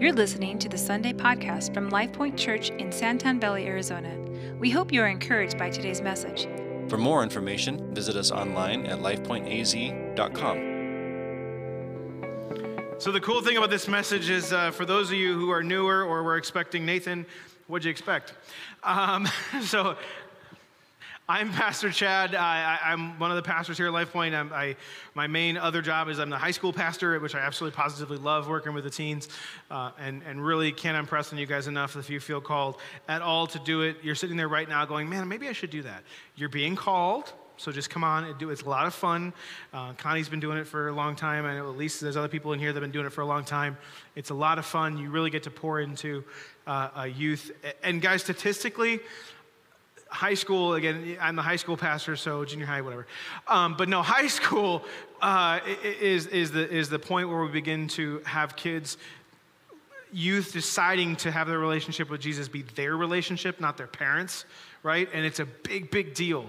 You're listening to the Sunday podcast from LifePoint Church in Santan Valley, Arizona. We hope you are encouraged by today's message. For more information, visit us online at lifepointaz.com. So, the cool thing about this message is uh, for those of you who are newer or were expecting Nathan, what'd you expect? Um, so, I'm Pastor Chad. I, am one of the pastors here at LifePoint. I'm, I, my main other job is I'm the high school pastor, which I absolutely positively love working with the teens, uh, and, and really can't impress on you guys enough if you feel called at all to do it. You're sitting there right now going, man, maybe I should do that. You're being called. So just come on and do it. It's a lot of fun. Uh, Connie's been doing it for a long time. I know at least there's other people in here that have been doing it for a long time. It's a lot of fun. You really get to pour into uh, youth. And guys, statistically, high school, again, I'm the high school pastor, so junior high, whatever. Um, but no, high school uh, is, is, the, is the point where we begin to have kids, youth deciding to have their relationship with Jesus be their relationship, not their parents, right? And it's a big, big deal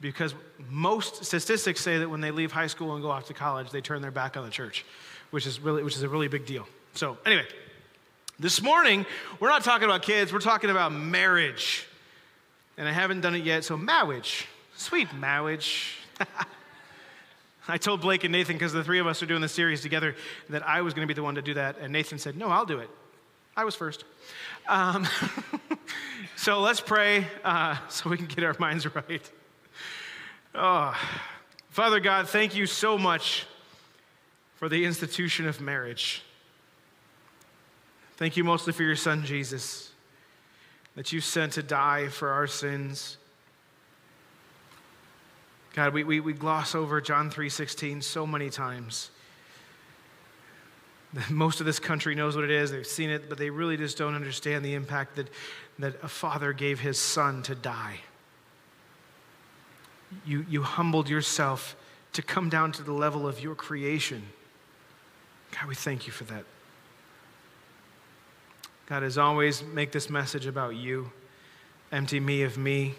because most statistics say that when they leave high school and go off to college, they turn their back on the church, which is, really, which is a really big deal. So, anyway, this morning, we're not talking about kids, we're talking about marriage and I haven't done it yet, so marriage. Sweet marriage. I told Blake and Nathan, because the three of us are doing the series together, that I was going to be the one to do that. And Nathan said, No, I'll do it. I was first. Um, so let's pray uh, so we can get our minds right. Oh, Father God, thank you so much for the institution of marriage. Thank you mostly for your son, Jesus that you sent to die for our sins. God, we, we, we gloss over John 3.16 so many times. Most of this country knows what it is, they've seen it, but they really just don't understand the impact that, that a father gave his son to die. You, you humbled yourself to come down to the level of your creation. God, we thank you for that. God, as always, make this message about you. Empty me of me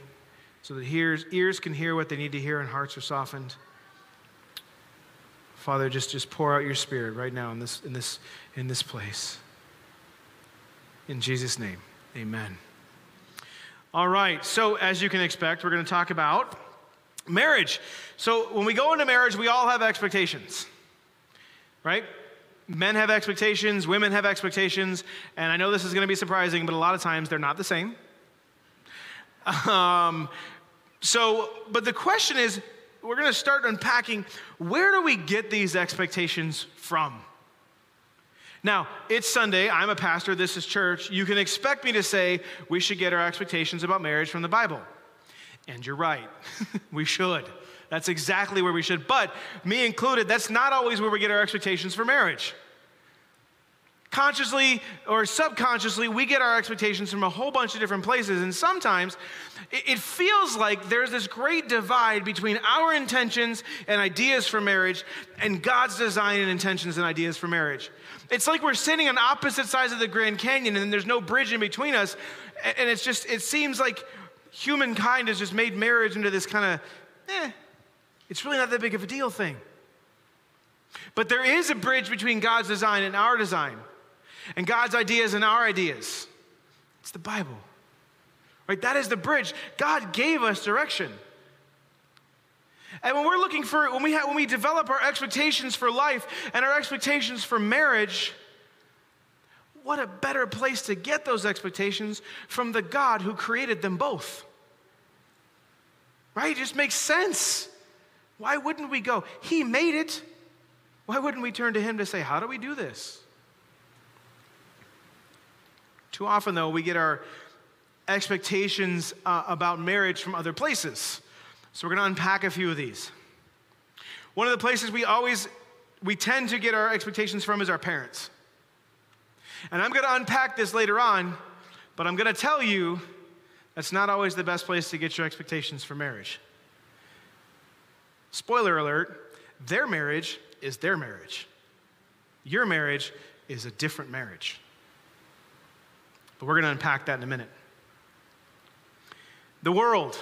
so that ears, ears can hear what they need to hear and hearts are softened. Father, just, just pour out your spirit right now in this, in, this, in this place. In Jesus' name, amen. All right, so as you can expect, we're going to talk about marriage. So when we go into marriage, we all have expectations, right? Men have expectations, women have expectations, and I know this is going to be surprising, but a lot of times they're not the same. Um, so, but the question is we're going to start unpacking where do we get these expectations from? Now, it's Sunday. I'm a pastor. This is church. You can expect me to say we should get our expectations about marriage from the Bible. And you're right. we should. That's exactly where we should. But, me included, that's not always where we get our expectations for marriage. Consciously or subconsciously, we get our expectations from a whole bunch of different places. And sometimes it feels like there's this great divide between our intentions and ideas for marriage and God's design and intentions and ideas for marriage. It's like we're sitting on opposite sides of the Grand Canyon and there's no bridge in between us. And it's just, it seems like humankind has just made marriage into this kind of, eh, it's really not that big of a deal thing. But there is a bridge between God's design and our design, and God's ideas and our ideas. It's the Bible. Right? That is the bridge. God gave us direction. And when we're looking for, when we, have, when we develop our expectations for life and our expectations for marriage, what a better place to get those expectations from the God who created them both. Right? It just makes sense. Why wouldn't we go? He made it. Why wouldn't we turn to Him to say, How do we do this? Too often, though, we get our expectations uh, about marriage from other places. So we're going to unpack a few of these. One of the places we always we tend to get our expectations from is our parents. And I'm going to unpack this later on, but I'm going to tell you that's not always the best place to get your expectations for marriage. Spoiler alert, their marriage is their marriage. Your marriage is a different marriage. But we're going to unpack that in a minute. The world,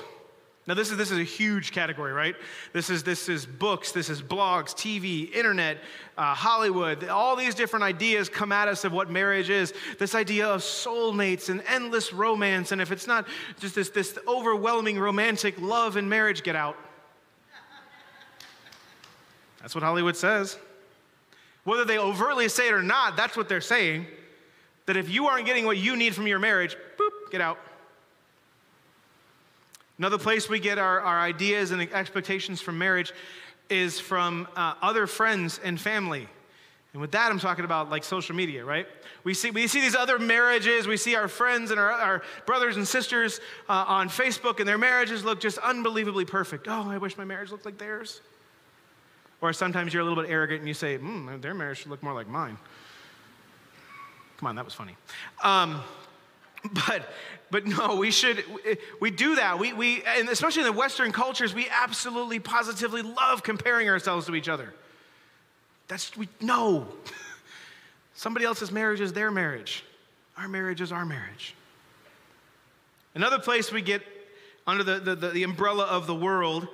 Now, this is, this is a huge category, right? This is, this is books, this is blogs, TV, internet, uh, Hollywood. All these different ideas come at us of what marriage is. This idea of soulmates and endless romance. And if it's not just this, this overwhelming romantic love and marriage, get out. That's what Hollywood says. Whether they overtly say it or not, that's what they're saying. That if you aren't getting what you need from your marriage, boop, get out. Another place we get our, our ideas and expectations from marriage is from uh, other friends and family. And with that, I'm talking about like social media, right? We see, we see these other marriages. We see our friends and our, our brothers and sisters uh, on Facebook, and their marriages look just unbelievably perfect. Oh, I wish my marriage looked like theirs. Or sometimes you're a little bit arrogant and you say, hmm, their marriage should look more like mine. Come on, that was funny. Um, but but no we should we do that. We, we and especially in the western cultures we absolutely positively love comparing ourselves to each other. That's we no. Somebody else's marriage is their marriage. Our marriage is our marriage. Another place we get under the, the, the, the umbrella of the world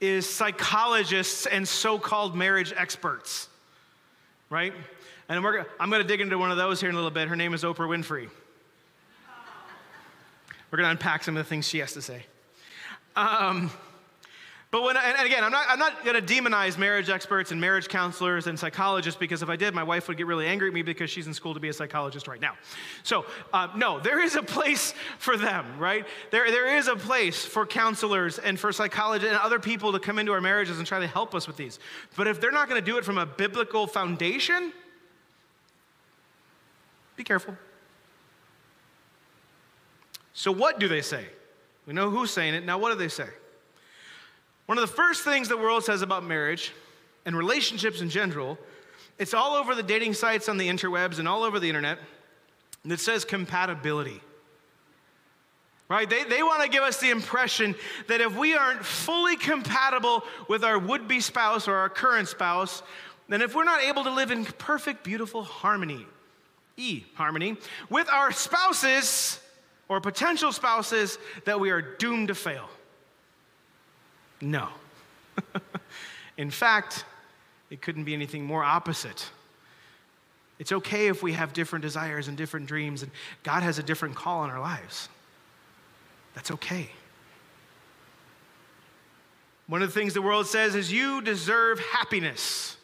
is psychologists and so-called marriage experts right and we're, i'm going to dig into one of those here in a little bit her name is oprah winfrey we're going to unpack some of the things she has to say. Um, but when, and again, I'm not, I'm not going to demonize marriage experts and marriage counselors and psychologists because if I did, my wife would get really angry at me because she's in school to be a psychologist right now. So, uh, no, there is a place for them, right? There, there is a place for counselors and for psychologists and other people to come into our marriages and try to help us with these. But if they're not going to do it from a biblical foundation, be careful. So, what do they say? We know who's saying it. Now, what do they say? One of the first things the world says about marriage and relationships in general, it's all over the dating sites on the interwebs and all over the internet, and it says compatibility. Right? They, they want to give us the impression that if we aren't fully compatible with our would be spouse or our current spouse, then if we're not able to live in perfect, beautiful harmony, E, harmony, with our spouses, or potential spouses that we are doomed to fail. No. In fact, it couldn't be anything more opposite. It's okay if we have different desires and different dreams, and God has a different call in our lives. That's okay. One of the things the world says is you deserve happiness.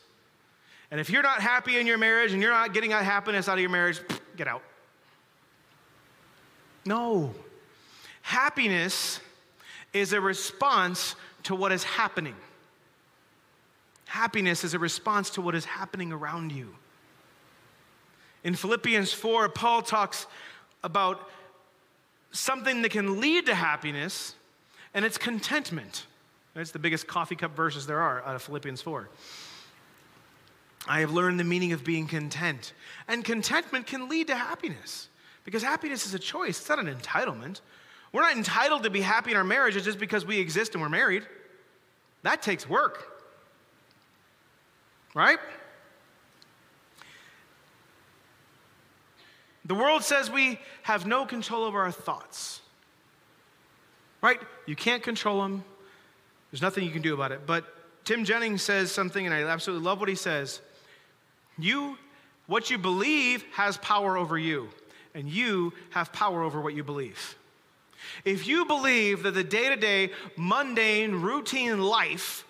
And if you're not happy in your marriage and you're not getting that happiness out of your marriage, get out. No. Happiness is a response to what is happening. Happiness is a response to what is happening around you. In Philippians 4, Paul talks about something that can lead to happiness, and it's contentment. That's the biggest coffee cup verses there are out of Philippians 4. I have learned the meaning of being content. And contentment can lead to happiness. Because happiness is a choice, it's not an entitlement. We're not entitled to be happy in our marriages just because we exist and we're married. That takes work. Right? The world says we have no control over our thoughts. Right? You can't control them. There's nothing you can do about it. But Tim Jennings says something, and I absolutely love what he says. You, what you believe has power over you and you have power over what you believe. If you believe that the day to day, mundane, routine life,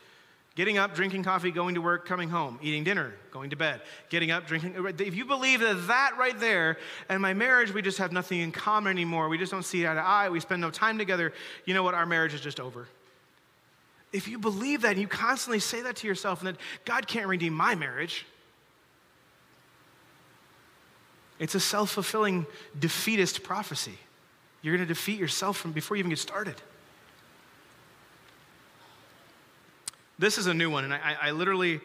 getting up, drinking coffee, going to work, coming home, eating dinner, going to bed, getting up, drinking, if you believe that that right there, and my marriage, we just have nothing in common anymore, we just don't see eye to eye, we spend no time together, you know what, our marriage is just over. If you believe that and you constantly say that to yourself and that God can't redeem my marriage, it's a self fulfilling defeatist prophecy. You're going to defeat yourself from before you even get started. This is a new one, and I, I literally,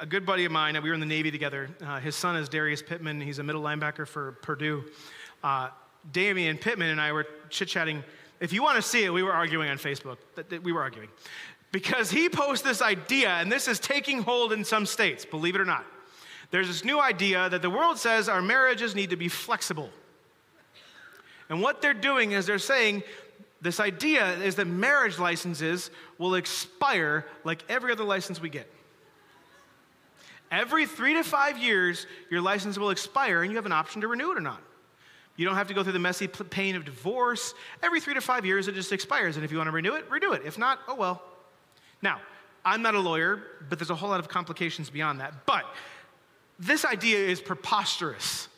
a good buddy of mine, we were in the Navy together. Uh, his son is Darius Pittman. He's a middle linebacker for Purdue. Uh, Damian Pittman and I were chit chatting. If you want to see it, we were arguing on Facebook. We were arguing. Because he posed this idea, and this is taking hold in some states, believe it or not. There's this new idea that the world says our marriages need to be flexible. And what they're doing is they're saying this idea is that marriage licenses will expire like every other license we get. Every three to five years, your license will expire and you have an option to renew it or not. You don't have to go through the messy pain of divorce. Every three to five years, it just expires. And if you want to renew it, renew it. If not, oh well. Now, I'm not a lawyer, but there's a whole lot of complications beyond that. But this idea is preposterous.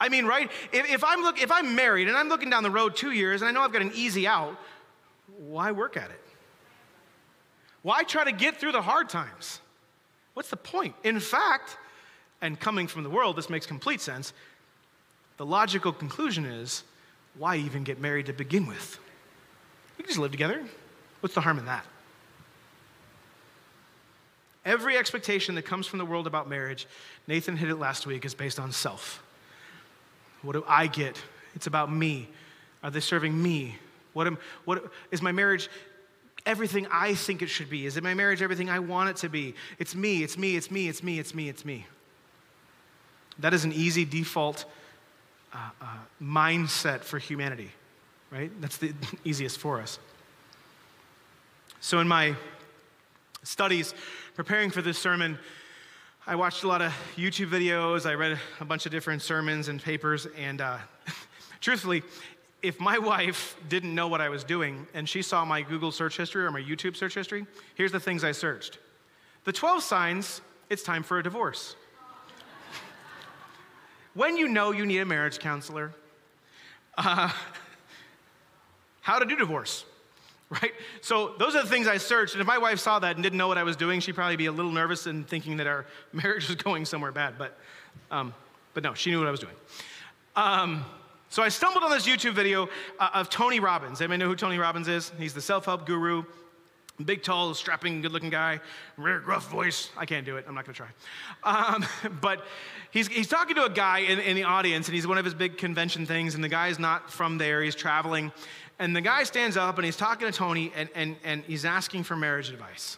I mean, right? If, if, I'm look, if I'm married and I'm looking down the road two years and I know I've got an easy out, why work at it? Why try to get through the hard times? What's the point? In fact, and coming from the world, this makes complete sense. The logical conclusion is why even get married to begin with? We can just live together. What's the harm in that? Every expectation that comes from the world about marriage, Nathan hit it last week, is based on self. What do I get? It's about me. Are they serving me? What am, what, is my marriage everything I think it should be? Is it my marriage everything I want it to be? It's me, it's me, it's me, it's me, it's me, it's me. That is an easy default uh, uh, mindset for humanity, right? That's the easiest for us. So, in my studies preparing for this sermon, I watched a lot of YouTube videos. I read a bunch of different sermons and papers. And uh, truthfully, if my wife didn't know what I was doing and she saw my Google search history or my YouTube search history, here's the things I searched the 12 signs it's time for a divorce. when you know you need a marriage counselor, uh, how to do divorce right? So those are the things I searched. And if my wife saw that and didn't know what I was doing, she'd probably be a little nervous and thinking that our marriage was going somewhere bad. But, um, but no, she knew what I was doing. Um, so I stumbled on this YouTube video uh, of Tony Robbins. Anybody know who Tony Robbins is? He's the self-help guru. Big, tall, strapping, good looking guy, rare, gruff voice. I can't do it. I'm not going to try. Um, but he's, he's talking to a guy in, in the audience, and he's one of his big convention things, and the guy's not from there. He's traveling. And the guy stands up and he's talking to Tony and, and, and he's asking for marriage advice.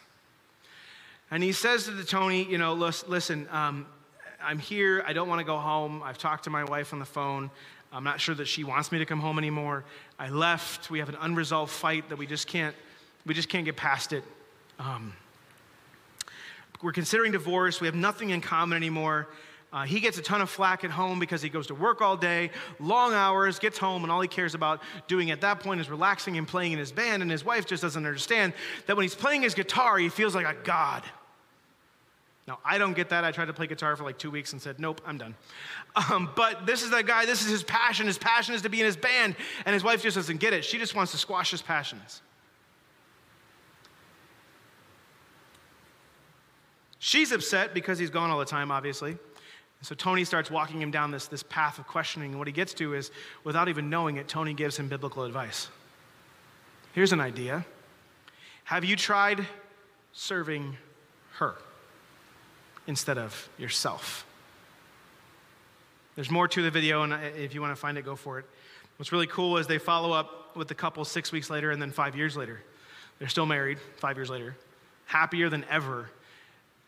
And he says to the Tony, you know, listen, um, I'm here. I don't want to go home. I've talked to my wife on the phone. I'm not sure that she wants me to come home anymore. I left. We have an unresolved fight that we just can't, we just can't get past it. Um, we're considering divorce. We have nothing in common anymore. Uh, he gets a ton of flack at home because he goes to work all day, long hours, gets home, and all he cares about doing at that point is relaxing and playing in his band. And his wife just doesn't understand that when he's playing his guitar, he feels like a god. Now, I don't get that. I tried to play guitar for like two weeks and said, nope, I'm done. Um, but this is that guy, this is his passion. His passion is to be in his band, and his wife just doesn't get it. She just wants to squash his passions. She's upset because he's gone all the time, obviously. So Tony starts walking him down this, this path of questioning. And what he gets to is, without even knowing it, Tony gives him biblical advice. Here's an idea Have you tried serving her instead of yourself? There's more to the video, and if you want to find it, go for it. What's really cool is they follow up with the couple six weeks later and then five years later. They're still married five years later, happier than ever.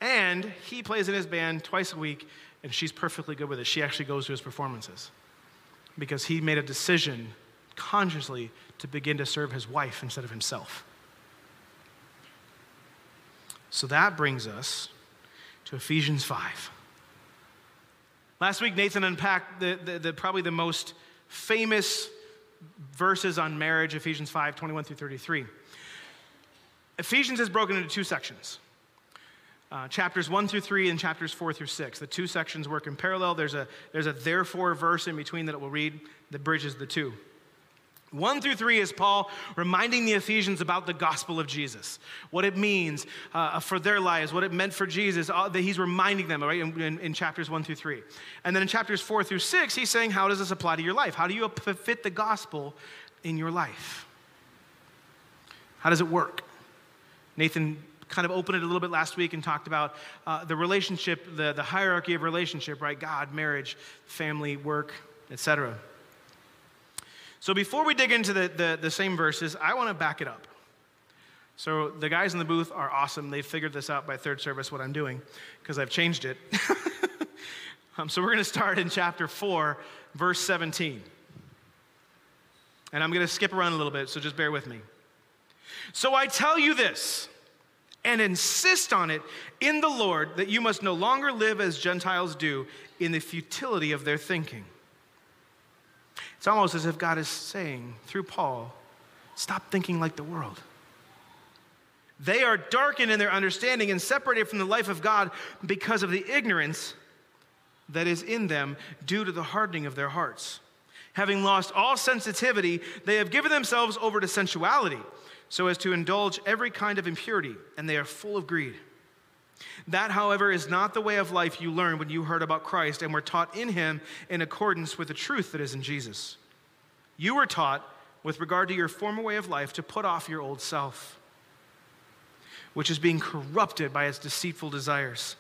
And he plays in his band twice a week and she's perfectly good with it. She actually goes to his performances because he made a decision consciously to begin to serve his wife instead of himself. So that brings us to Ephesians 5. Last week, Nathan unpacked the, the, the, probably the most famous verses on marriage, Ephesians 5 21 through 33. Ephesians is broken into two sections uh, chapters 1 through 3 and chapters 4 through 6. The two sections work in parallel. There's a, there's a therefore verse in between that it will read that bridges the two. 1 through 3 is Paul reminding the Ephesians about the gospel of Jesus, what it means uh, for their lives, what it meant for Jesus. Uh, that he's reminding them, right, in, in, in, chapters 1 through 3. And then in chapters 4 through 6, he's saying, How does this apply to your life? How do you fit the gospel in your life? How does it work? Nathan kind of opened it a little bit last week and talked about uh, the relationship, the, the hierarchy of relationship, right? God, marriage, family, work, etc. So before we dig into the, the, the same verses, I want to back it up. So the guys in the booth are awesome. They figured this out by third service, what I'm doing, because I've changed it. um, so we're going to start in chapter 4, verse 17. And I'm going to skip around a little bit, so just bear with me. So I tell you this and insist on it in the Lord that you must no longer live as Gentiles do in the futility of their thinking. It's almost as if God is saying through Paul, stop thinking like the world. They are darkened in their understanding and separated from the life of God because of the ignorance that is in them due to the hardening of their hearts. Having lost all sensitivity, they have given themselves over to sensuality so as to indulge every kind of impurity, and they are full of greed. That, however, is not the way of life you learned when you heard about Christ and were taught in him in accordance with the truth that is in Jesus. You were taught, with regard to your former way of life, to put off your old self, which is being corrupted by its deceitful desires,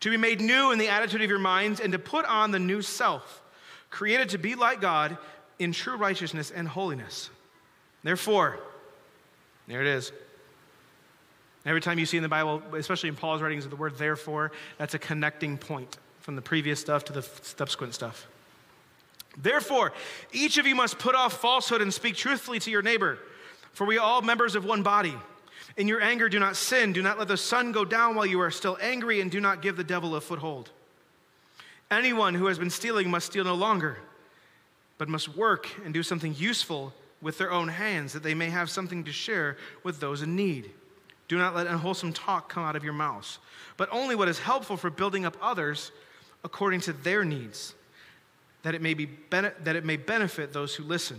to be made new in the attitude of your minds, and to put on the new self, created to be like God in true righteousness and holiness. Therefore, there it is. Every time you see in the Bible, especially in Paul's writings, the word therefore, that's a connecting point from the previous stuff to the subsequent stuff. Therefore, each of you must put off falsehood and speak truthfully to your neighbor, for we are all members of one body. In your anger, do not sin. Do not let the sun go down while you are still angry, and do not give the devil a foothold. Anyone who has been stealing must steal no longer, but must work and do something useful with their own hands, that they may have something to share with those in need. Do not let unwholesome talk come out of your mouths, but only what is helpful for building up others according to their needs, that it may, be bene- that it may benefit those who listen.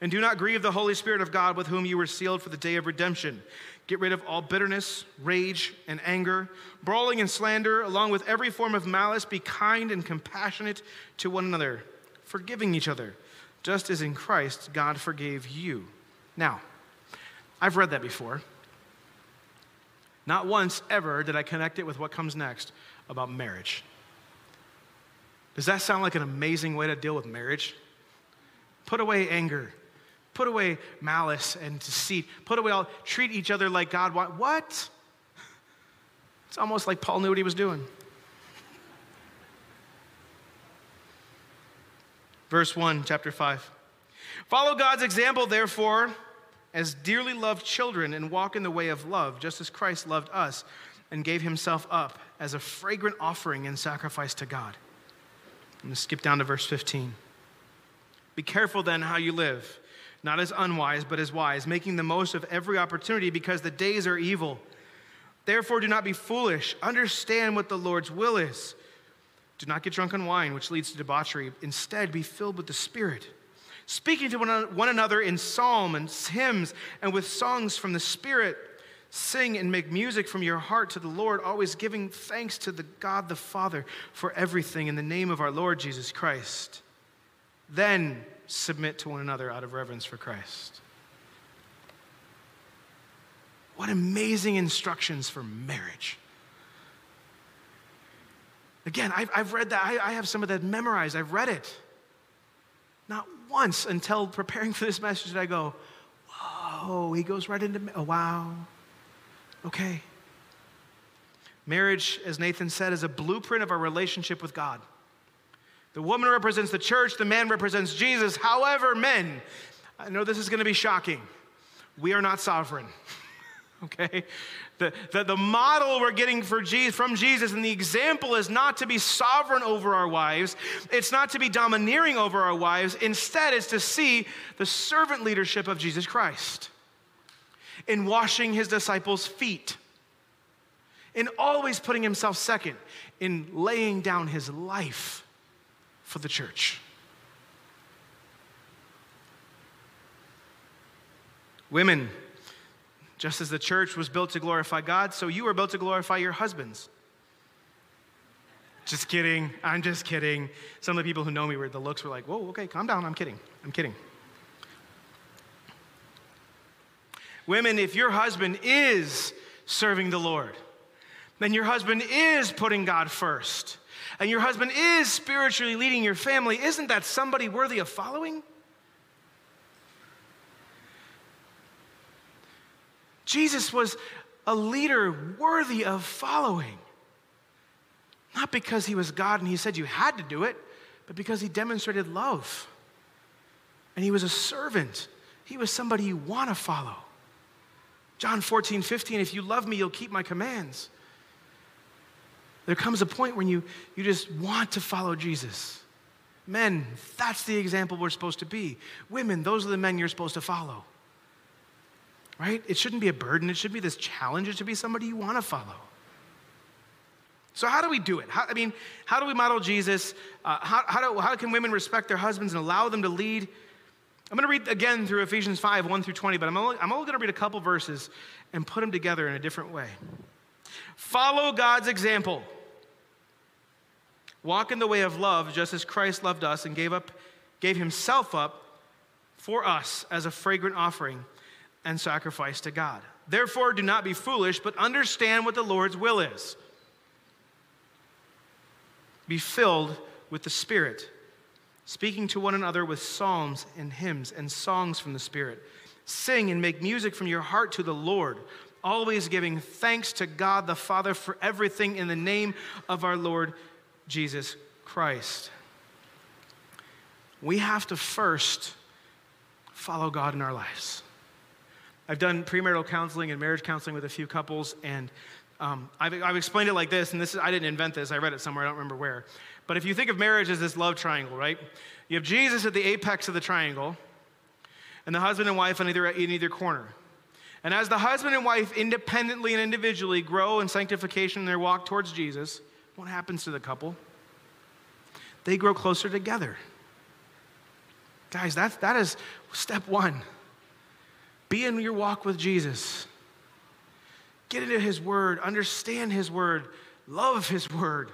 And do not grieve the Holy Spirit of God with whom you were sealed for the day of redemption. Get rid of all bitterness, rage, and anger, brawling and slander, along with every form of malice. Be kind and compassionate to one another, forgiving each other just as in Christ God forgave you. Now, I've read that before. Not once ever did I connect it with what comes next about marriage. Does that sound like an amazing way to deal with marriage? Put away anger, put away malice and deceit, put away all, treat each other like God. What? It's almost like Paul knew what he was doing. Verse 1, chapter 5. Follow God's example, therefore, as dearly loved children, and walk in the way of love, just as Christ loved us and gave himself up as a fragrant offering and sacrifice to God. I'm going to skip down to verse 15. Be careful then how you live, not as unwise, but as wise, making the most of every opportunity because the days are evil. Therefore, do not be foolish. Understand what the Lord's will is. Do not get drunk on wine, which leads to debauchery. Instead, be filled with the Spirit, speaking to one another in psalm and hymns and with songs from the Spirit. Sing and make music from your heart to the Lord, always giving thanks to the God the Father for everything in the name of our Lord Jesus Christ. Then submit to one another out of reverence for Christ. What amazing instructions for marriage. Again, I've, I've read that. I, I have some of that memorized. I've read it. Not once until preparing for this message did I go, whoa, he goes right into, oh, wow. Okay. Marriage, as Nathan said, is a blueprint of our relationship with God. The woman represents the church, the man represents Jesus. However, men, I know this is going to be shocking. We are not sovereign. okay? The, the, the model we're getting for Jesus, from Jesus and the example is not to be sovereign over our wives. It's not to be domineering over our wives. Instead, it's to see the servant leadership of Jesus Christ in washing his disciples' feet, in always putting himself second, in laying down his life for the church. Women, just as the church was built to glorify God, so you are built to glorify your husbands. Just kidding. I'm just kidding. Some of the people who know me were the looks were like, whoa, okay, calm down. I'm kidding. I'm kidding. Women, if your husband is serving the Lord, then your husband is putting God first, and your husband is spiritually leading your family, isn't that somebody worthy of following? Jesus was a leader worthy of following. Not because he was God and he said you had to do it, but because he demonstrated love and he was a servant. He was somebody you want to follow. John 14, 15, if you love me, you'll keep my commands. There comes a point when you, you just want to follow Jesus. Men, that's the example we're supposed to be. Women, those are the men you're supposed to follow. Right? It shouldn't be a burden, it should be this challenge, it should be somebody you want to follow. So, how do we do it? How, I mean, how do we model Jesus? Uh, how, how, do, how can women respect their husbands and allow them to lead? I'm going to read again through Ephesians 5, 1 through 20, but I'm only, I'm only going to read a couple verses and put them together in a different way. Follow God's example. Walk in the way of love, just as Christ loved us and gave, up, gave himself up for us as a fragrant offering and sacrifice to God. Therefore, do not be foolish, but understand what the Lord's will is. Be filled with the Spirit speaking to one another with psalms and hymns and songs from the Spirit. Sing and make music from your heart to the Lord, always giving thanks to God the Father for everything in the name of our Lord Jesus Christ. We have to first follow God in our lives. I've done premarital counseling and marriage counseling with a few couples, and um, I've, I've, explained it like this, and this is, I didn't invent this, I read it somewhere, I don't remember where. But if you think of marriage as this love triangle, right? You have Jesus at the apex of the triangle, and the husband and wife on either, in either corner. And as the husband and wife independently and individually grow in sanctification in their walk towards Jesus, what happens to the couple? They grow closer together. Guys, that's, that is step one. Be in your walk with Jesus. Get into His Word, understand His Word, love His Word.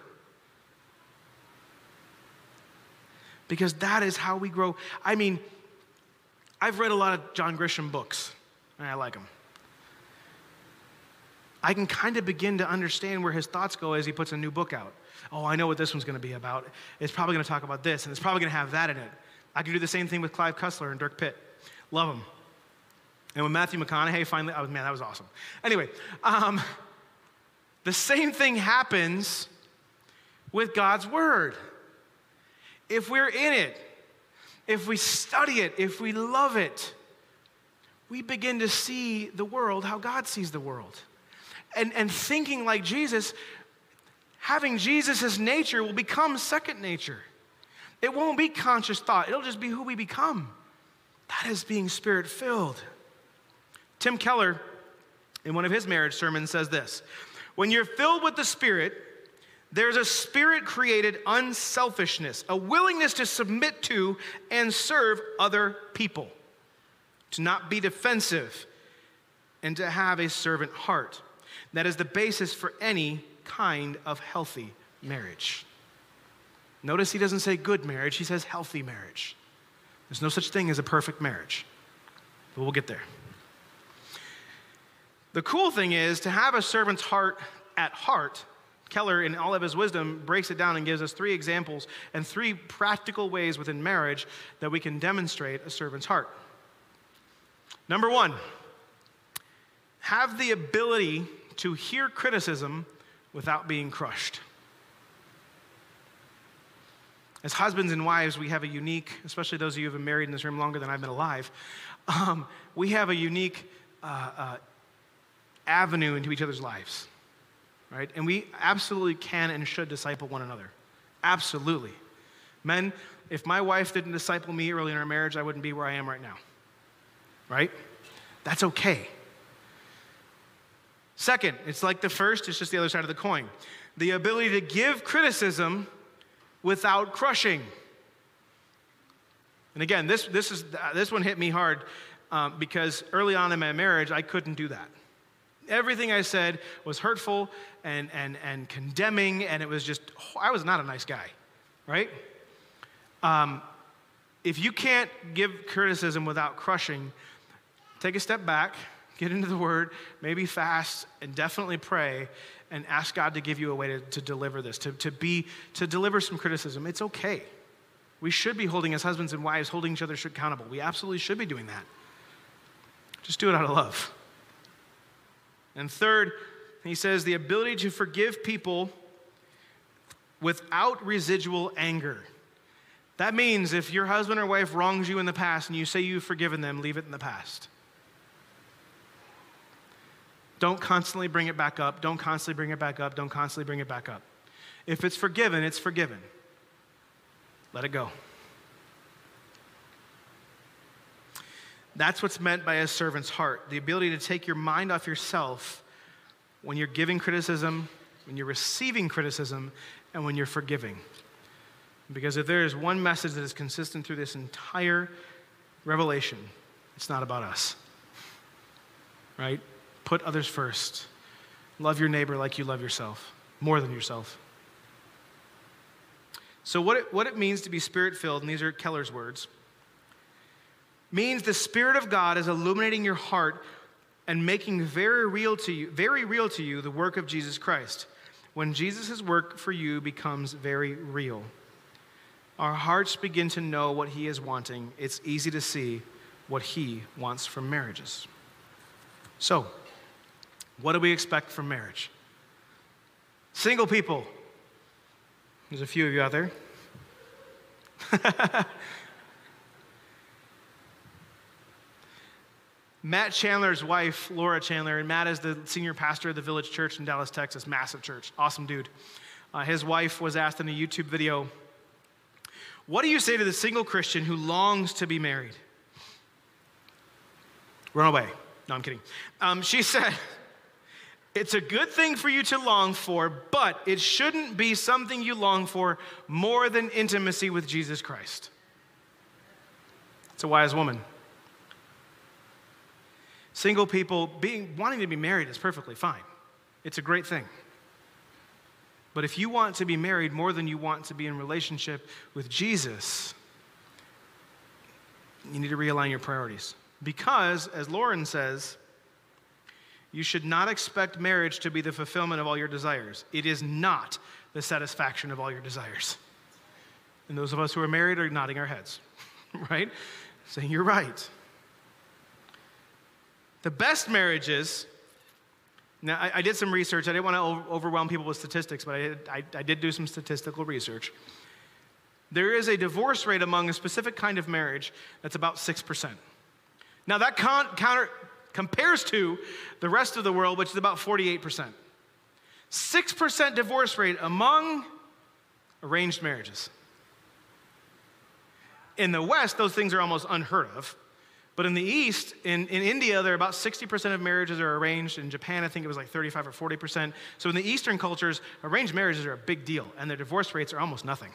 because that is how we grow. I mean, I've read a lot of John Grisham books, and I like them. I can kind of begin to understand where his thoughts go as he puts a new book out. Oh, I know what this one's going to be about. It's probably going to talk about this, and it's probably going to have that in it. I can do the same thing with Clive Cussler and Dirk Pitt. Love them. And when Matthew McConaughey finally, oh man, that was awesome. Anyway, um, the same thing happens with God's Word if we're in it, if we study it, if we love it, we begin to see the world how God sees the world. And, and thinking like Jesus, having Jesus' nature will become second nature. It won't be conscious thought, it'll just be who we become. That is being spirit filled. Tim Keller, in one of his marriage sermons, says this When you're filled with the Spirit, there's a spirit created unselfishness, a willingness to submit to and serve other people, to not be defensive, and to have a servant heart. That is the basis for any kind of healthy marriage. Notice he doesn't say good marriage, he says healthy marriage. There's no such thing as a perfect marriage, but we'll get there. The cool thing is to have a servant's heart at heart Keller, in all of his wisdom, breaks it down and gives us three examples and three practical ways within marriage that we can demonstrate a servant's heart. Number one, have the ability to hear criticism without being crushed. As husbands and wives, we have a unique, especially those of you who have been married in this room longer than I've been alive, um, we have a unique uh, uh, avenue into each other's lives right? And we absolutely can and should disciple one another. Absolutely. Men, if my wife didn't disciple me early in our marriage, I wouldn't be where I am right now, right? That's okay. Second, it's like the first, it's just the other side of the coin. The ability to give criticism without crushing. And again, this, this, is, this one hit me hard um, because early on in my marriage, I couldn't do that. Everything I said was hurtful and, and, and condemning, and it was just, I was not a nice guy, right? Um, if you can't give criticism without crushing, take a step back, get into the Word, maybe fast, and definitely pray and ask God to give you a way to, to deliver this, to, to, be, to deliver some criticism. It's okay. We should be holding, as husbands and wives, holding each other accountable. We absolutely should be doing that. Just do it out of love. And third, he says the ability to forgive people without residual anger. That means if your husband or wife wrongs you in the past and you say you've forgiven them, leave it in the past. Don't constantly bring it back up. Don't constantly bring it back up. Don't constantly bring it back up. If it's forgiven, it's forgiven. Let it go. That's what's meant by a servant's heart the ability to take your mind off yourself when you're giving criticism, when you're receiving criticism, and when you're forgiving. Because if there is one message that is consistent through this entire revelation, it's not about us. Right? Put others first. Love your neighbor like you love yourself, more than yourself. So, what it, what it means to be spirit filled, and these are Keller's words, means the Spirit of God is illuminating your heart and making very real to you, very real to you the work of Jesus Christ. When Jesus' work for you becomes very real, our hearts begin to know what He is wanting. It's easy to see what He wants from marriages. So, what do we expect from marriage? Single people. There's a few of you out there. Matt Chandler's wife, Lauren Chandler, and Matt is the senior pastor of the Village Church in Dallas, Texas. Massive church. Awesome dude. Uh, his wife was asked in a YouTube video, What do you say to the single Christian who longs to be married? Run away. No, I'm kidding. Um, she said, It's a good thing for you to long for, but it shouldn't be something you long for more than intimacy with Jesus Christ. It's a wise woman. Single people being, wanting to be married is perfectly fine. It's a great thing. But if you want to be married more than you want to be in relationship with Jesus, you need to realign your priorities. Because, as Lauren says, you should not expect marriage to be the fulfillment of all your desires. It is not the satisfaction of all your desires. And those of us who are married are nodding our heads, right? Saying, You're right. The best marriages, now I, I did some research. I didn't want to over, overwhelm people with statistics, but I, I, I did do some statistical research. There is a divorce rate among a specific kind of marriage that's about 6%. Now, that con- counter compares to the rest of the world, which is about 48%. 6% divorce rate among arranged marriages. In the West, those things are almost unheard of. But in the East, in, in India, there are about 60% of marriages are arranged. In Japan, I think it was like 35 or 40%. So in the Eastern cultures, arranged marriages are a big deal, and their divorce rates are almost nothing.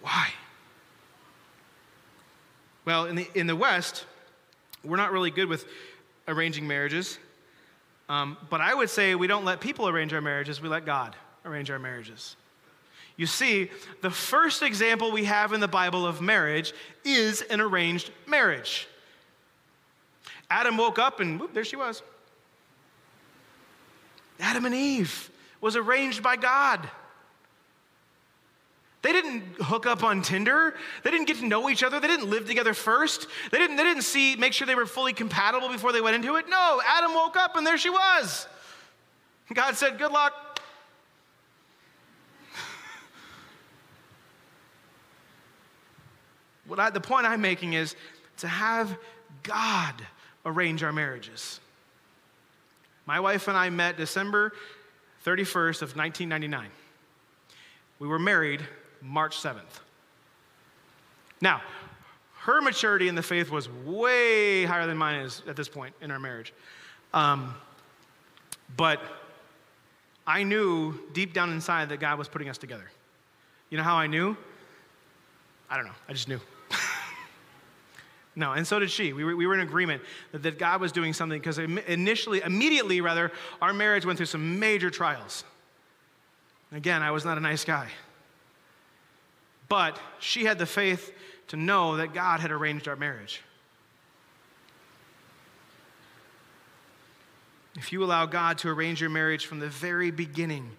Why? Well, in the, in the West, we're not really good with arranging marriages. Um, but I would say we don't let people arrange our marriages, we let God arrange our marriages. You see, the first example we have in the Bible of marriage is an arranged marriage. Adam woke up and whoop, there she was. Adam and Eve was arranged by God. They didn't hook up on Tinder. They didn't get to know each other. They didn't live together first. They didn't, they didn't see, make sure they were fully compatible before they went into it. No, Adam woke up and there she was. God said, Good luck. What I, the point I'm making is to have God arrange our marriages. My wife and I met December 31st of 1999. We were married March 7th. Now, her maturity in the faith was way higher than mine is at this point in our marriage. Um, but I knew deep down inside that God was putting us together. You know how I knew? I don't know. I just knew. No, and so did she. We were, we were in agreement that, that God was doing something because initially, immediately rather, our marriage went through some major trials. Again, I was not a nice guy. But she had the faith to know that God had arranged our marriage. If you allow God to arrange your marriage from the very beginning,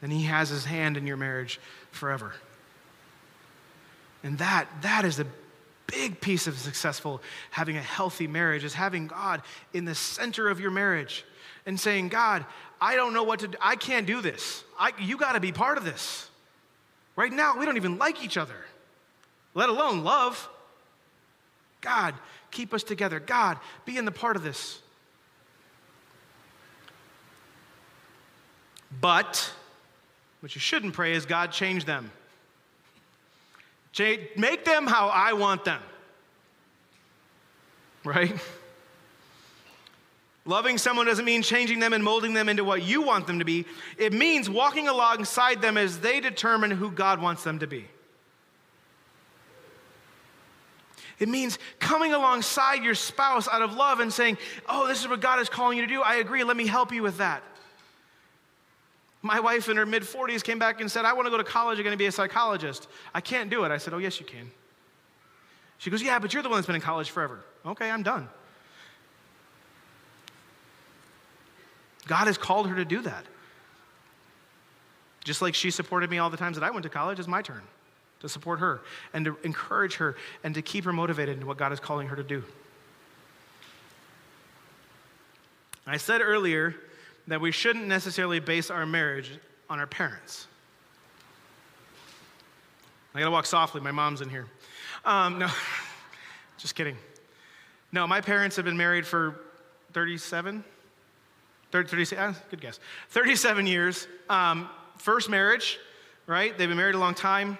then He has His hand in your marriage forever. And that, that is a big piece of successful having a healthy marriage is having God in the center of your marriage and saying, God, I don't know what to do. I can't do this. I, you got to be part of this. Right now, we don't even like each other, let alone love. God, keep us together. God, be in the part of this. But what you shouldn't pray is God change them. Make them how I want them. Right? Loving someone doesn't mean changing them and molding them into what you want them to be. It means walking alongside them as they determine who God wants them to be. It means coming alongside your spouse out of love and saying, Oh, this is what God is calling you to do. I agree. Let me help you with that. My wife in her mid 40s came back and said, I want to go to college. I'm going to be a psychologist. I can't do it. I said, Oh, yes, you can. She goes, Yeah, but you're the one that's been in college forever. Okay, I'm done. God has called her to do that. Just like she supported me all the times that I went to college, it's my turn to support her and to encourage her and to keep her motivated in what God is calling her to do. I said earlier that we shouldn't necessarily base our marriage on our parents. I gotta walk softly, my mom's in here. Um, no, just kidding. No, my parents have been married for 37, 30, 36, uh, good guess. 37 years. Um, first marriage, right? They've been married a long time.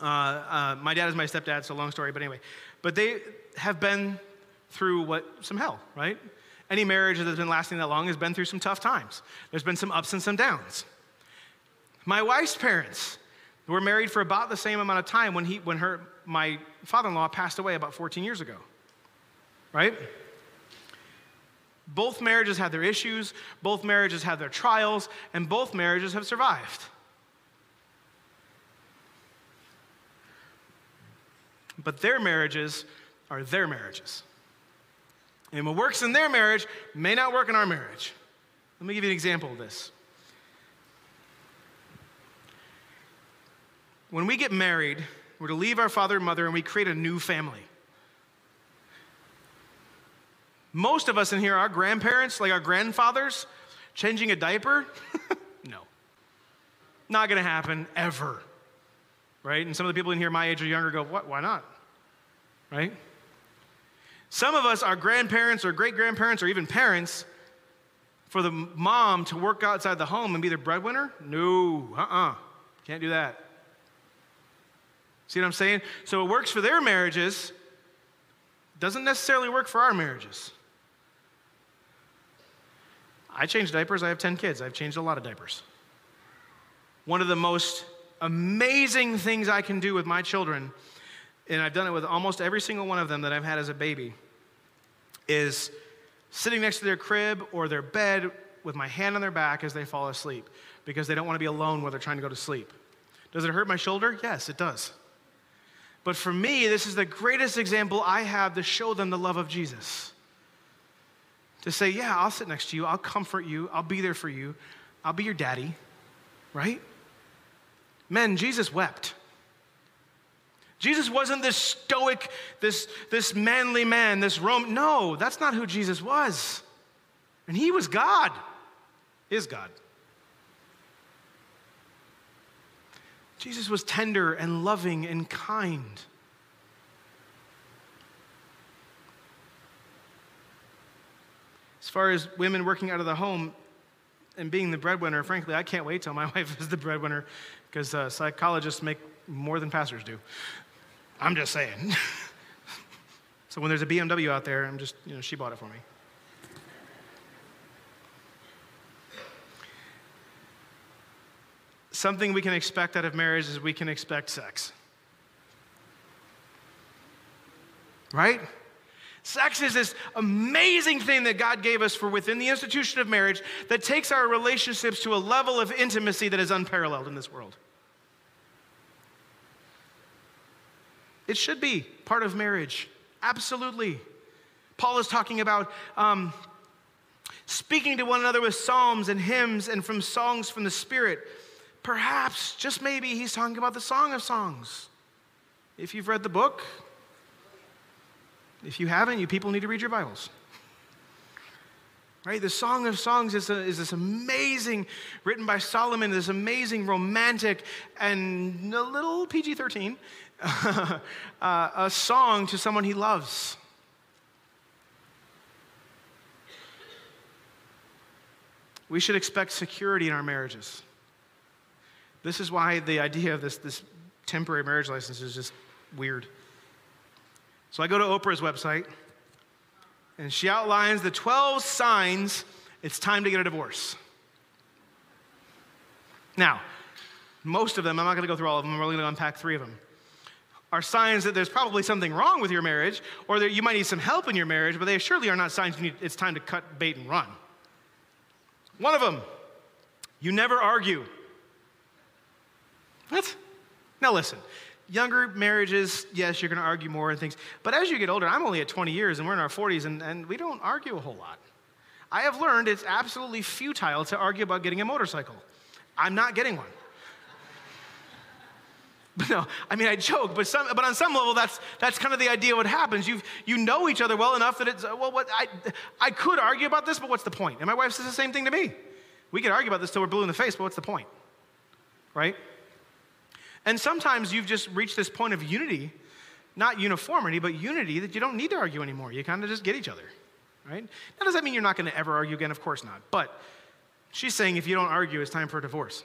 Uh, uh, my dad is my stepdad, so long story, but anyway. But they have been through what some hell, right? Any marriage that's been lasting that long has been through some tough times. There's been some ups and some downs. My wife's parents were married for about the same amount of time when he, when her, my father-in-law passed away about 14 years ago, right? Both marriages had their issues, both marriages had their trials, and both marriages have survived. But their marriages are their marriages. And what works in their marriage may not work in our marriage. Let me give you an example of this. When we get married, we're to leave our father and mother and we create a new family. Most of us in here, our grandparents, like our grandfathers, changing a diaper? no. Not gonna happen ever. Right? And some of the people in here my age or younger go, what? Why not? Right? Some of us, are grandparents or great grandparents or even parents, for the mom to work outside the home and be the breadwinner? No, uh uh-uh. uh. Can't do that. See what I'm saying? So it works for their marriages, doesn't necessarily work for our marriages. I change diapers. I have 10 kids. I've changed a lot of diapers. One of the most amazing things I can do with my children, and I've done it with almost every single one of them that I've had as a baby, is sitting next to their crib or their bed with my hand on their back as they fall asleep because they don't want to be alone while they're trying to go to sleep. Does it hurt my shoulder? Yes, it does. But for me, this is the greatest example I have to show them the love of Jesus to say, Yeah, I'll sit next to you, I'll comfort you, I'll be there for you, I'll be your daddy, right? Men, Jesus wept. Jesus wasn't this stoic, this, this manly man, this Roman. No, that's not who Jesus was. And he was God, is God. Jesus was tender and loving and kind. As far as women working out of the home and being the breadwinner, frankly, I can't wait till my wife is the breadwinner because uh, psychologists make more than pastors do. I'm just saying. so when there's a BMW out there, I'm just, you know, she bought it for me. Something we can expect out of marriage is we can expect sex. Right? Sex is this amazing thing that God gave us for within the institution of marriage that takes our relationships to a level of intimacy that is unparalleled in this world. It should be part of marriage, absolutely. Paul is talking about um, speaking to one another with psalms and hymns and from songs from the Spirit. Perhaps, just maybe, he's talking about the Song of Songs. If you've read the book, if you haven't, you people need to read your Bibles. Right? The Song of Songs is, a, is this amazing, written by Solomon, this amazing romantic and a little PG 13 uh, a song to someone he loves. We should expect security in our marriages. This is why the idea of this, this temporary marriage license is just weird. So I go to Oprah's website, and she outlines the 12 signs it's time to get a divorce. Now, most of them, I'm not going to go through all of them, I'm only going to unpack three of them, are signs that there's probably something wrong with your marriage or that you might need some help in your marriage, but they surely are not signs need, it's time to cut bait and run. One of them, you never argue. What? Now listen, younger marriages, yes, you're going to argue more and things. But as you get older, I'm only at 20 years and we're in our 40s and, and we don't argue a whole lot. I have learned it's absolutely futile to argue about getting a motorcycle. I'm not getting one. But no, I mean, I joke, but, some, but on some level, that's, that's kind of the idea what happens. you you know each other well enough that it's, well, what, I, I could argue about this, but what's the point? And my wife says the same thing to me. We could argue about this till we're blue in the face, but what's the point? Right? And sometimes you've just reached this point of unity, not uniformity, but unity that you don't need to argue anymore. You kind of just get each other, right? Now, does that mean you're not going to ever argue again? Of course not. But she's saying if you don't argue, it's time for a divorce.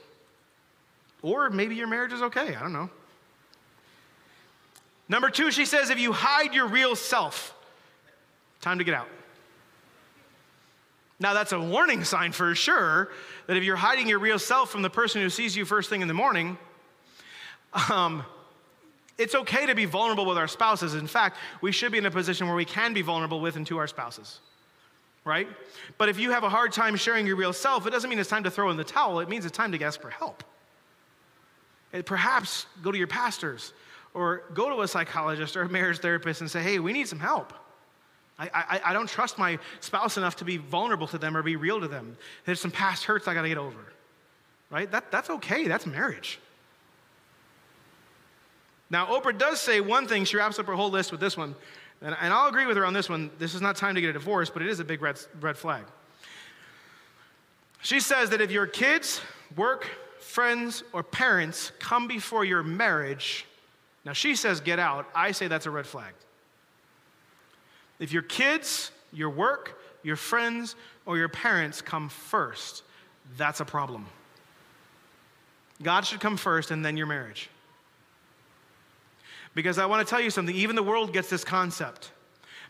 Or maybe your marriage is okay. I don't know. Number two, she says if you hide your real self, time to get out. Now, that's a warning sign for sure that if you're hiding your real self from the person who sees you first thing in the morning, um, it's okay to be vulnerable with our spouses. In fact, we should be in a position where we can be vulnerable with and to our spouses, right? But if you have a hard time sharing your real self, it doesn't mean it's time to throw in the towel. It means it's time to ask for help. And perhaps go to your pastors or go to a psychologist or a marriage therapist and say, hey, we need some help. I, I, I don't trust my spouse enough to be vulnerable to them or be real to them. There's some past hurts I got to get over, right? That, that's okay. That's marriage. Now, Oprah does say one thing. She wraps up her whole list with this one. And, and I'll agree with her on this one. This is not time to get a divorce, but it is a big red, red flag. She says that if your kids, work, friends, or parents come before your marriage, now she says get out. I say that's a red flag. If your kids, your work, your friends, or your parents come first, that's a problem. God should come first and then your marriage. Because I want to tell you something, even the world gets this concept.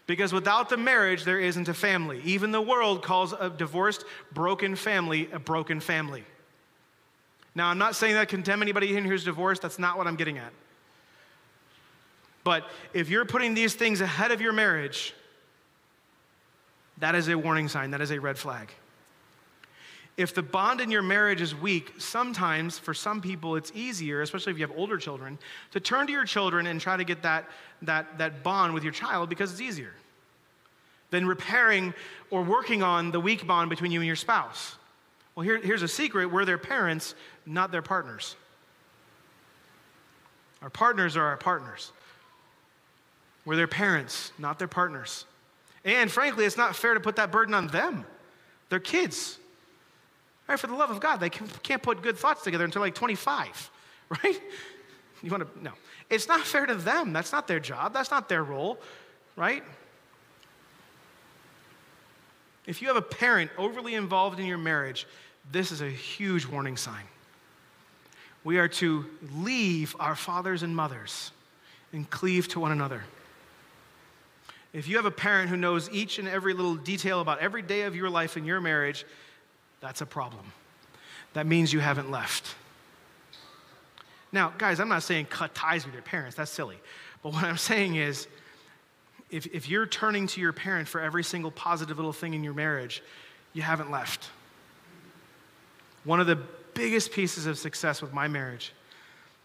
Because without the marriage, there isn't a family. Even the world calls a divorced, broken family a broken family. Now, I'm not saying that I condemn anybody in here who's divorced. That's not what I'm getting at. But if you're putting these things ahead of your marriage, that is a warning sign, that is a red flag. If the bond in your marriage is weak, sometimes for some people it's easier, especially if you have older children, to turn to your children and try to get that, that, that bond with your child because it's easier than repairing or working on the weak bond between you and your spouse. Well, here, here's a secret we're their parents, not their partners. Our partners are our partners. We're their parents, not their partners. And frankly, it's not fair to put that burden on them. They're kids. Right? For the love of God, they can't put good thoughts together until like 25, right? You want to, no. It's not fair to them. That's not their job. That's not their role, right? If you have a parent overly involved in your marriage, this is a huge warning sign. We are to leave our fathers and mothers and cleave to one another. If you have a parent who knows each and every little detail about every day of your life in your marriage, that's a problem. That means you haven't left. Now, guys, I'm not saying cut ties with your parents, that's silly. But what I'm saying is, if, if you're turning to your parent for every single positive little thing in your marriage, you haven't left. One of the biggest pieces of success with my marriage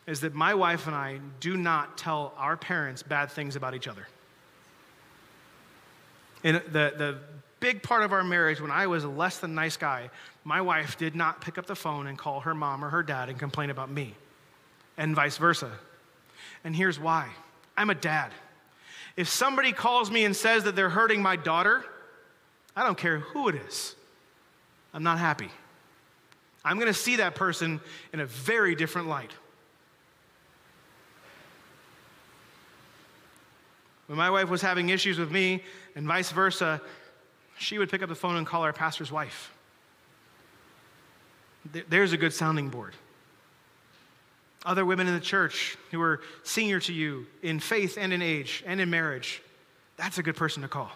is that my wife and I do not tell our parents bad things about each other. And the, the big part of our marriage, when I was a less than nice guy, my wife did not pick up the phone and call her mom or her dad and complain about me, and vice versa. And here's why I'm a dad. If somebody calls me and says that they're hurting my daughter, I don't care who it is. I'm not happy. I'm going to see that person in a very different light. When my wife was having issues with me and vice versa, she would pick up the phone and call our pastor's wife. There's a good sounding board. Other women in the church who are senior to you in faith and in age and in marriage, that's a good person to call.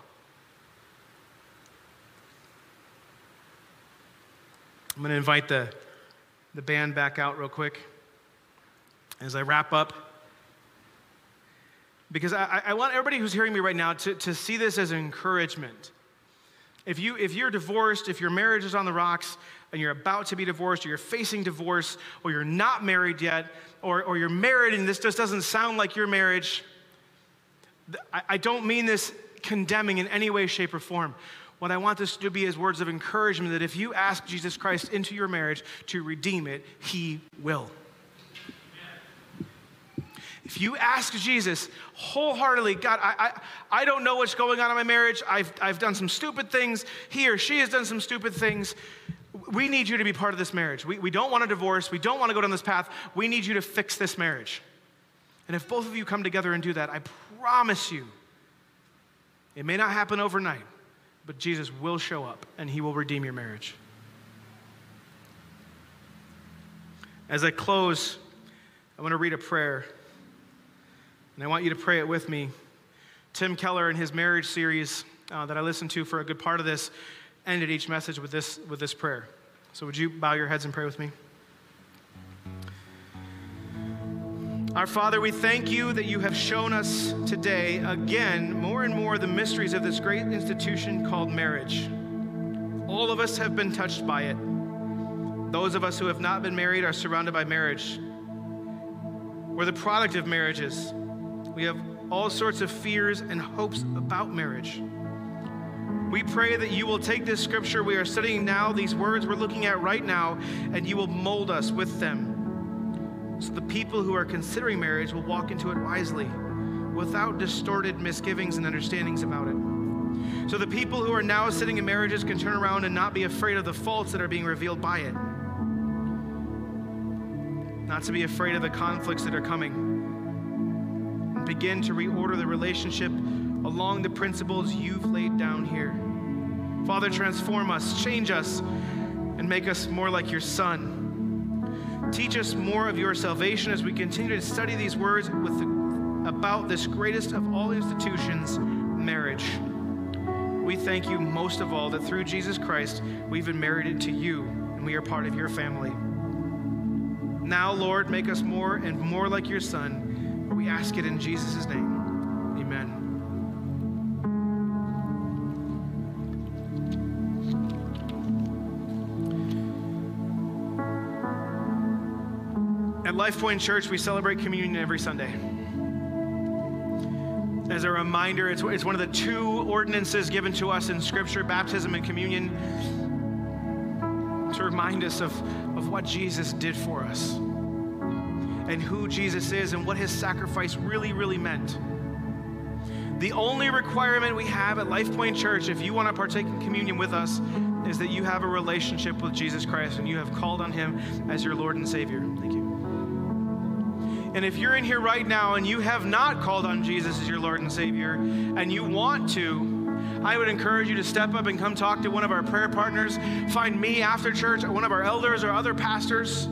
I'm going to invite the, the band back out real quick as I wrap up. Because I, I want everybody who's hearing me right now to, to see this as encouragement. If, you, if you're divorced, if your marriage is on the rocks, and you're about to be divorced, or you're facing divorce, or you're not married yet, or, or you're married and this just doesn't sound like your marriage, I, I don't mean this condemning in any way, shape, or form. What I want this to be is words of encouragement that if you ask Jesus Christ into your marriage to redeem it, he will. If you ask Jesus wholeheartedly, God, I, I, I don't know what's going on in my marriage. I've, I've done some stupid things. He or she has done some stupid things. We need you to be part of this marriage. We, we don't want a divorce. We don't want to go down this path. We need you to fix this marriage. And if both of you come together and do that, I promise you, it may not happen overnight, but Jesus will show up and he will redeem your marriage. As I close, I want to read a prayer, and I want you to pray it with me. Tim Keller, in his marriage series uh, that I listened to for a good part of this, ended each message with this, with this prayer. So, would you bow your heads and pray with me? Our Father, we thank you that you have shown us today, again, more and more the mysteries of this great institution called marriage. All of us have been touched by it. Those of us who have not been married are surrounded by marriage. We're the product of marriages. We have all sorts of fears and hopes about marriage. We pray that you will take this scripture we are studying now, these words we're looking at right now, and you will mold us with them so the people who are considering marriage will walk into it wisely without distorted misgivings and understandings about it. So the people who are now sitting in marriages can turn around and not be afraid of the faults that are being revealed by it. Not to be afraid of the conflicts that are coming. And begin to reorder the relationship along the principles you've laid down here. Father, transform us, change us, and make us more like your Son Teach us more of your salvation as we continue to study these words with the, about this greatest of all institutions, marriage. We thank you most of all that through Jesus Christ, we've been married to you and we are part of your family. Now, Lord, make us more and more like your Son. We ask it in Jesus' name. Amen. Life Point Church, we celebrate communion every Sunday. As a reminder, it's, it's one of the two ordinances given to us in Scripture baptism and communion to remind us of, of what Jesus did for us and who Jesus is and what his sacrifice really, really meant. The only requirement we have at Life Point Church, if you want to partake in communion with us, is that you have a relationship with Jesus Christ and you have called on him as your Lord and Savior. And if you're in here right now and you have not called on Jesus as your Lord and Savior, and you want to, I would encourage you to step up and come talk to one of our prayer partners. Find me after church, or one of our elders, or other pastors.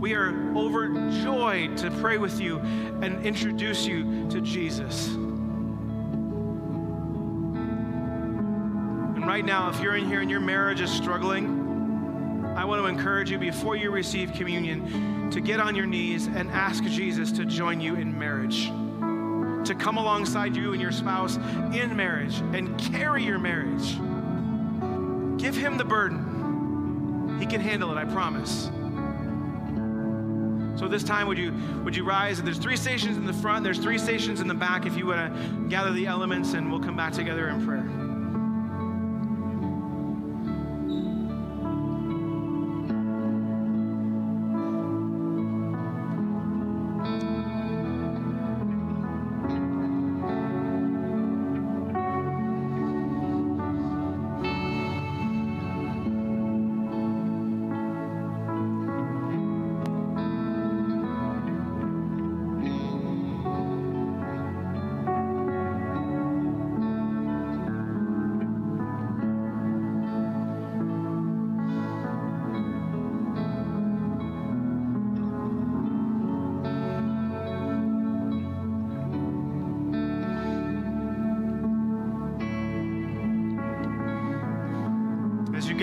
We are overjoyed to pray with you and introduce you to Jesus. And right now, if you're in here and your marriage is struggling, want to encourage you before you receive communion to get on your knees and ask Jesus to join you in marriage, to come alongside you and your spouse in marriage and carry your marriage. Give him the burden. He can handle it, I promise. So this time, would you would you rise? There's three stations in the front. There's three stations in the back. If you want to gather the elements, and we'll come back together in prayer.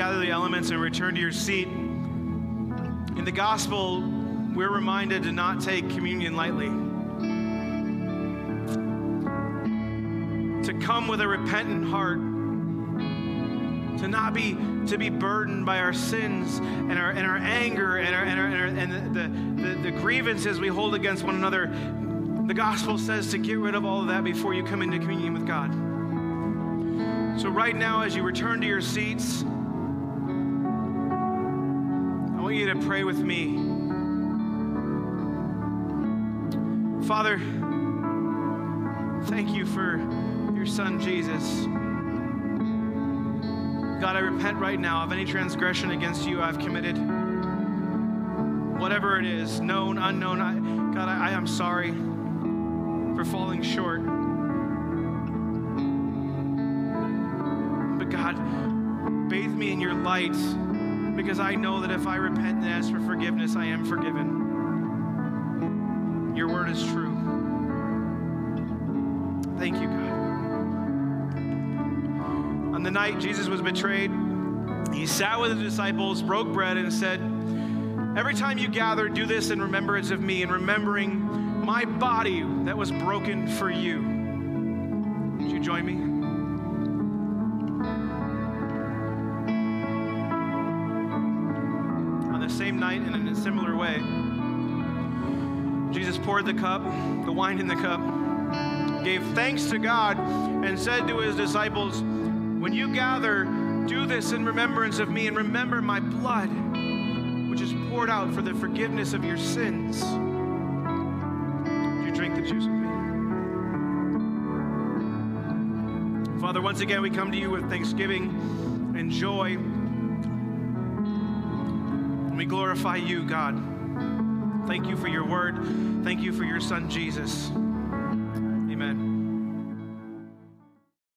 Gather the elements and return to your seat, in the gospel, we're reminded to not take communion lightly. To come with a repentant heart, to not be to be burdened by our sins and our and our anger and our and, our, and, our, and the, the, the, the grievances we hold against one another. The gospel says to get rid of all of that before you come into communion with God. So, right now, as you return to your seats, To pray with me. Father, thank you for your son Jesus. God, I repent right now of any transgression against you I've committed. Whatever it is, known, unknown, I, God, I, I am sorry for falling short. But God, bathe me in your light because I know that if I repent and ask for forgiveness, I am forgiven. Your word is true. Thank you, God. On the night Jesus was betrayed, he sat with the disciples, broke bread, and said, Every time you gather, do this in remembrance of me, in remembering my body that was broken for you. Would you join me? On night and in a similar way, Jesus poured the cup, the wine in the cup, gave thanks to God, and said to his disciples, When you gather, do this in remembrance of me, and remember my blood, which is poured out for the forgiveness of your sins. You drink the juice with me? Father, once again, we come to you with thanksgiving and joy. Glorify you, God. Thank you for your word. Thank you for your son, Jesus.